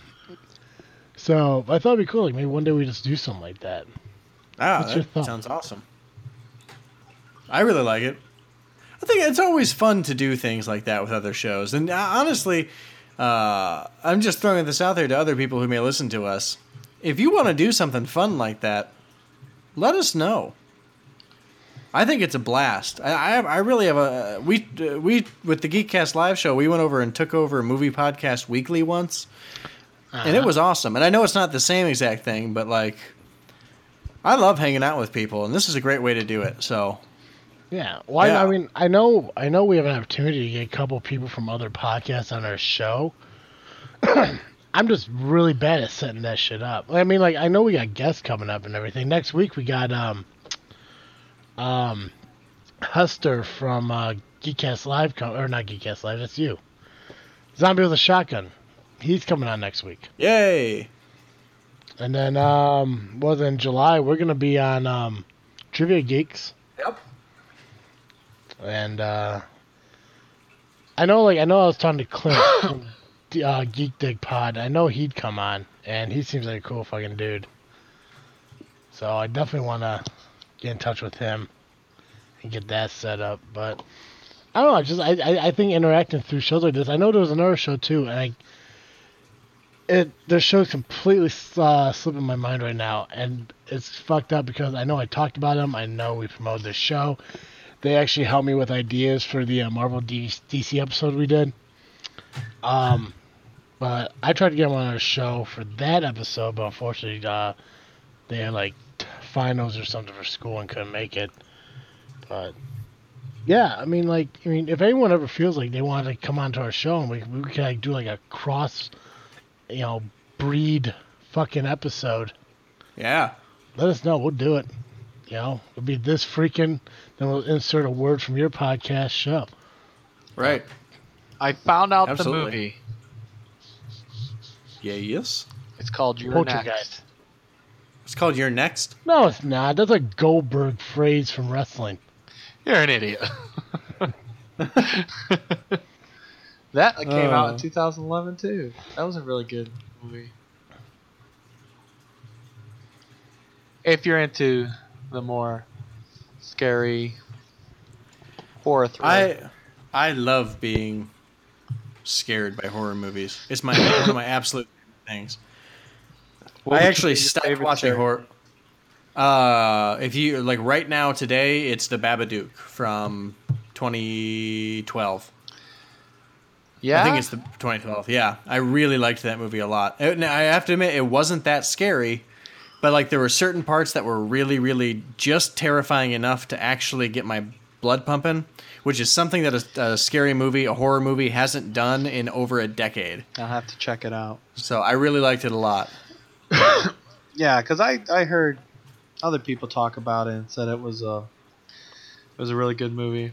so I thought it'd be cool. Like maybe one day we just do something like that. Ah, What's your that thought? sounds awesome. I really like it. I think it's always fun to do things like that with other shows. And uh, honestly, uh, I'm just throwing this out there to other people who may listen to us. If you want to do something fun like that, let us know. I think it's a blast. I, I, I really have a we uh, we with the Geekcast live show. We went over and took over Movie Podcast Weekly once, and it Uh-huh. was awesome. And I know it's not the same exact thing, but like, I love hanging out with people, and this is a great way to do it. So Yeah. Well, I- Yeah. I mean, I know, I know, we have an opportunity to get a couple people from other podcasts on our show. I'm just really bad at setting that shit up. I mean, like I know we got guests coming up and everything. Next week we got um um Huster from uh, Geekcast Live, com- or not Geekcast Live. That's you. Zombie with a shotgun. He's coming on next week. Yay! And then, um, well, then July we're gonna be on um, Trivia Geeks, Yep. and uh, I know, like, I know I was talking to Clint from uh, Geek Dig Pod. I know he'd come on, and he seems like a cool fucking dude. So I definitely want to get in touch with him and get that set up. But I don't know. Just I, I, I think interacting through shows like this. I know there was another show too, and I it their show's completely uh, slipping my mind right now, and it's fucked up because I know I talked about them. I know we promoted this show. They actually helped me with ideas for the uh, Marvel DC episode we did. Um, but I tried to get them on our show for that episode, but unfortunately, uh, they had like finals or something for school and couldn't make it. But yeah, I mean, like, I mean, if anyone ever feels like they want to come onto our show and we we could like do like a cross, you know, breed fucking episode, Yeah. let us know. We'll do it. You know, it'll be this freaking. Then we'll insert a word from your podcast show. Right. I found out Absolutely. the movie. Yeah. Yes. It's called You're Poltergeist. Next. It's called You're Next. No, it's not. That's a Goldberg phrase from wrestling. You're an idiot. that came out in Uh. 2011 too. That was a really good movie. If you're into the more scary horror thriller, I I love being scared by horror movies. It's my one of my absolute things. What I actually stopped watching horror. Uh, if you like right now today, it's the Babadook from 2012. Yeah, I think it's the 2012. Yeah, I really liked that movie a lot. Uh, now, I have to admit, it wasn't that scary, but like there were certain parts that were really, really just terrifying enough to actually get my blood pumping, which is something that a, a scary movie, a horror movie, hasn't done in over a decade. I'll have to check it out. So I really liked it a lot. Yeah, because I I heard other people talk about it and said it was a it was a really good movie.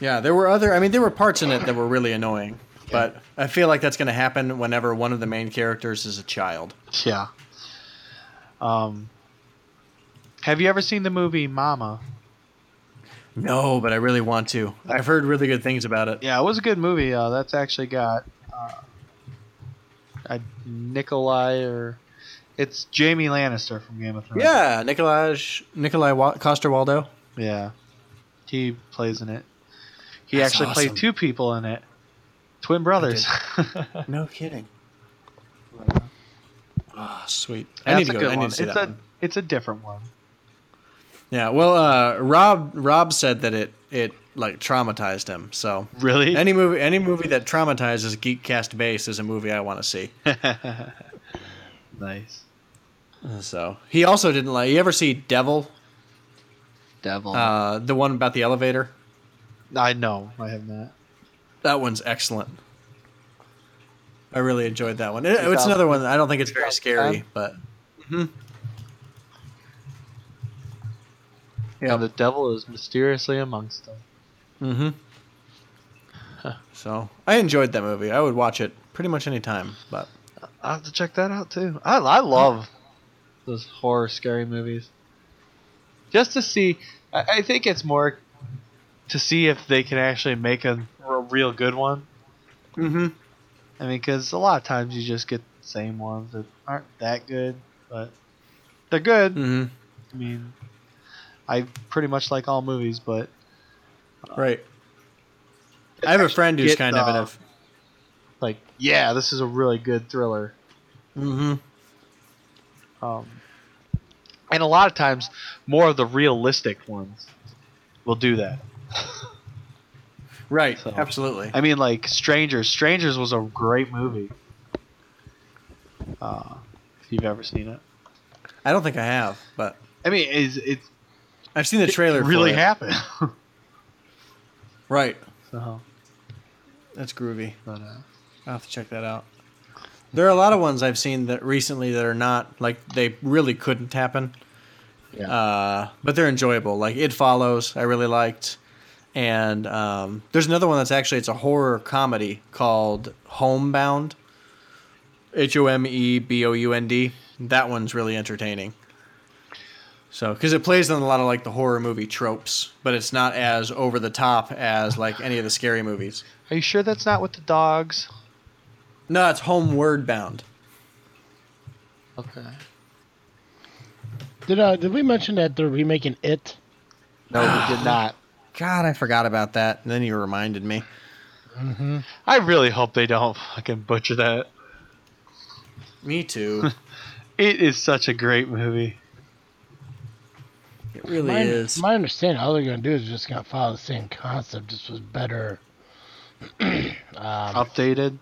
Yeah, there were other. I mean, there were parts in it that were really annoying, but I feel like that's going to happen whenever one of the main characters is a child. Yeah. Um. Have you ever seen the movie Mama? No, but I really want to. I've heard really good things about it. Yeah, it was a good movie. Uh, that's actually got uh, a Nikolai or it's Jamie Lannister from Game of Thrones. Yeah, Nikolai Nikolai Wa- Coster-Waldau. yeah, he plays in it. He That's actually awesome. played two people in it, twin brothers. No kidding. Oh, sweet. I That's need to a go. good I need one. to see it's that a one. it's a different one. Yeah. Well, uh, Rob Rob said that it it like traumatized him. So Really? any movie any movie that traumatizes Geekcast base is a movie I want to see. nice. So he also didn't like. You ever see Devil? Devil. Uh, the one about the elevator. I know. I have not. That one's excellent. I really enjoyed that one. It- it's another one. I don't think it's very scary, but Yeah, the devil is mysteriously amongst them. mm-hmm. So I enjoyed that movie. I would watch it pretty much any time. But I'll have to check that out too. I I love those horror scary movies. Just to see, I, I think it's more to see if they can actually make a, a real good one. mm-hmm. I mean, because a lot of times you just get the same ones that aren't that good, but they're good. Mm-hmm. I mean, I pretty much like all movies, but Right. I have a friend who's kind of in the- a. like, yeah, this is a really good thriller. Mm-hmm. Um, and a lot of times, more of the realistic ones will do that. Right. So- Absolutely. I mean, like Strangers. Strangers was a great movie. Uh, if you've ever seen it, I don't think I have, but I mean, it's it's I've seen the trailer. it for really it. happened. Right. so, That's groovy. but uh, I'll have to check that out. There are a lot of ones I've seen that recently that are not like they really couldn't happen. Yeah. Uh, but they're enjoyable. Like It Follows, I really liked, and um, there's another one that's actually it's a horror comedy called Homebound. H O M E B O U N D. That one's really entertaining. So, because it plays on a lot of like the horror movie tropes, but it's not as over the top as like any of the scary movies. Are you sure that's not with the dogs? No, it's Homeward Bound. Okay. Did uh did we mention that they're remaking it? No, we did not. God, I forgot about that. And then you reminded me. Mm-hmm. I really hope they don't fucking butcher that. Me too. It is such a great movie. It really my, is. My understanding, all they're gonna do is just gonna follow the same concept. This was better. um, Updated.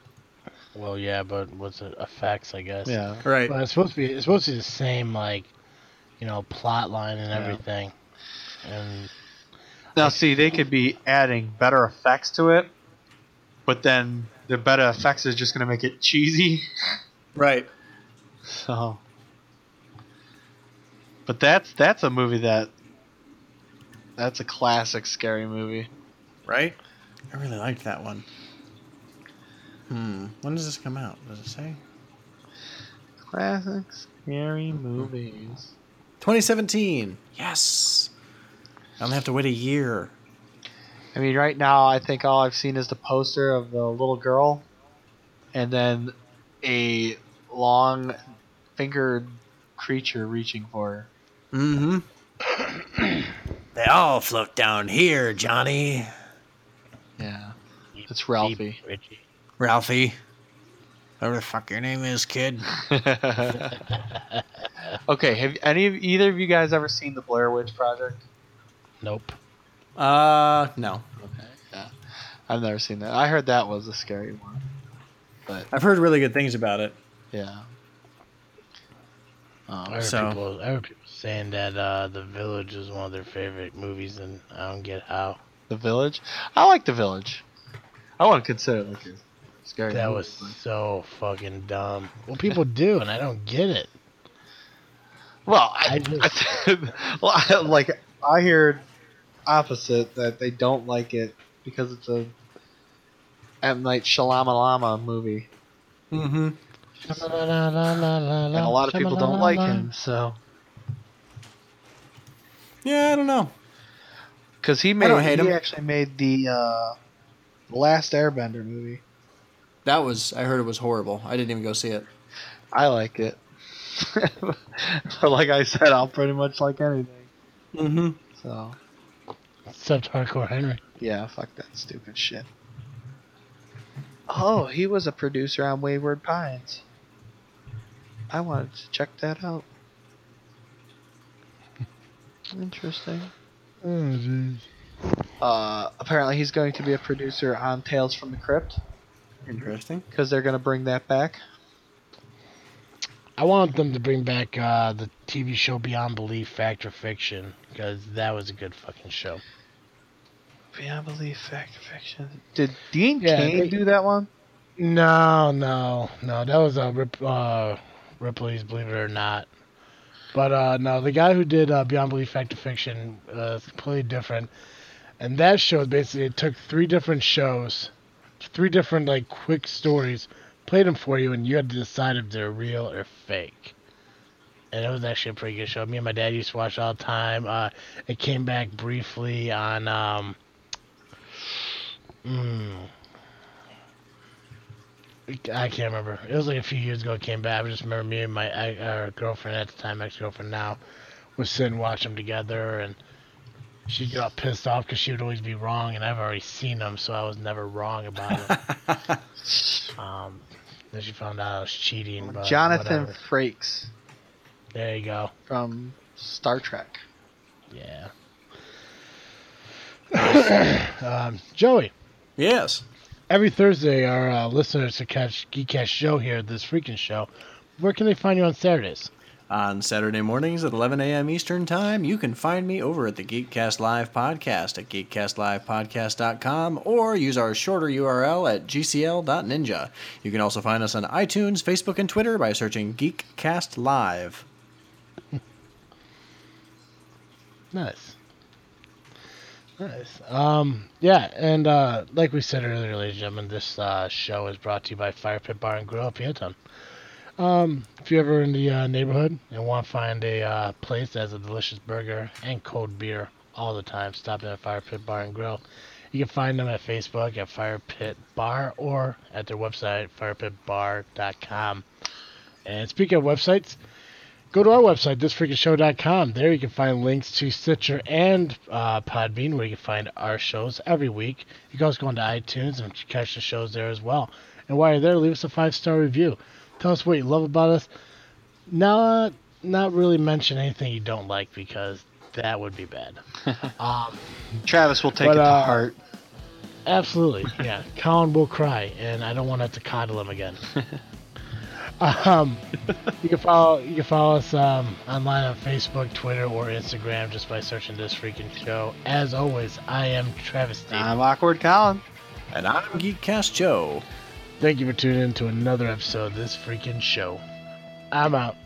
well, yeah, but what's it? Effects, I guess. Yeah. right. But it's supposed to be. It's supposed to be the same, like, you know, plot line and Yeah. everything. And Now, see, they could be adding better effects to it, but then the better effects is just going to make it cheesy. Right. So, but that's that's a movie that that's a classic scary movie. Right? I really liked that one. Hmm. When does this come out? Does it say? Classic scary movies. 2017. Yes. I only have to wait a year. I mean, right now, I think all I've seen is the poster of the little girl, and then a long fingered creature reaching for her. Mm-hmm. they all float down here, Johnny. Yeah, it's Ralphie. Richie. Ralphie. Whatever the fuck your name is, kid. okay, have any of either of you guys ever seen the Blair Witch Project? Nope. Uh, no. Okay, yeah, I've never seen that. I heard that was a scary one, but I've heard really good things about it. yeah. I Um, heard, So- people, I heard people saying that uh, The Village is one of their favorite movies, and I don't get how. the Village. I like the Village. I want to consider it like a scary. That movie, was but- so fucking dumb. Well, people do, and I don't get it. Well, I, I just- well, I, like I heard opposite that they don't like it because it's a M Night Shyamalan movie, Mm-hmm. And a lot of people don't like him. So, Yeah, I don't know. because he made, don't hate he him. actually made the uh, Last Airbender movie. That was, I heard it was horrible. I didn't even go see it. I like it. but like I said, I'll pretty much like anything. Mm-hmm. So, Except Hardcore Henry. yeah, fuck that stupid shit. Oh, he was a producer on Wayward Pines. I wanted to check that out. Interesting. Oh, jeez. Uh, apparently, he's going to be a producer on Tales from the Crypt Interesting. because they're going to bring that back. I want them to bring back uh, the TV show Beyond Belief, Fact or Fiction, because that was a good fucking show. Beyond Belief, Fact or Fiction. Did Dean Yeah, Cain they- do that one? No, no, no. That was a Rip, uh, Ripley's Believe It or Not. But uh, no, the guy who did uh, Beyond Belief, Fact or Fiction uh, is completely different. And that show basically it took three different shows, three different like quick stories, played them for you, and you had to decide if they're real or fake. And it was actually a pretty good show. Me and my dad used to watch all the time. Uh, it came back briefly on. Um, mm, I can't remember. It was like a few years ago. It came back. I just remember me and my ex- uh, girlfriend at the time, ex-girlfriend now, was sitting watching them together, and she got pissed off because she would always be wrong, and I've already seen them, so I was never wrong about it. um, then she found out I was cheating. But Jonathan whatever. Frakes There you go. from Star Trek. Yeah. um, Joey. Yes. Every Thursday, our uh, listeners to catch Geekcast show here, this freaking show, where can they find you on Saturdays? On Saturday mornings at 11 a.m. Eastern Time, you can find me over at the Geekcast Live podcast at geekcastlivepodcast.com or use our shorter URL at gcl.ninja. You can also find us on iTunes, Facebook, and Twitter by searching Geekcast Live. Nice. Nice. Um, yeah, and uh, like we said earlier, ladies and gentlemen, this uh, show is brought to you by Fire Pit Bar and Grill at Peotone. Um, if you're ever in the uh, neighborhood and want to find a uh, place that has a delicious burger and cold beer all the time, stop in at Fire Pit Bar and Grill. You can find them at Facebook at Fire Pit Bar or at their website, firepitbar.com. And speaking of websites, go to our website, thisfreakingshow.com. There you can find links to Stitcher and uh, Podbean, where you can find our shows every week. You can also go into iTunes and catch the shows there as well. And while you're there, leave us a five star review. Tell us what you love about us. Not, not really mention anything you don't like because that would be bad. um, Travis will take But, it to uh, heart. Absolutely, yeah. Colin will cry, and I don't want to have to coddle him again. um, you can follow you can follow us um, online on Facebook, Twitter, or Instagram just by searching this freaking show. As always, I am Travis. Steve. I'm awkward, Colin. And I'm Geekcast Joe. Thank you for tuning in to another episode of this freaking show. I'm out.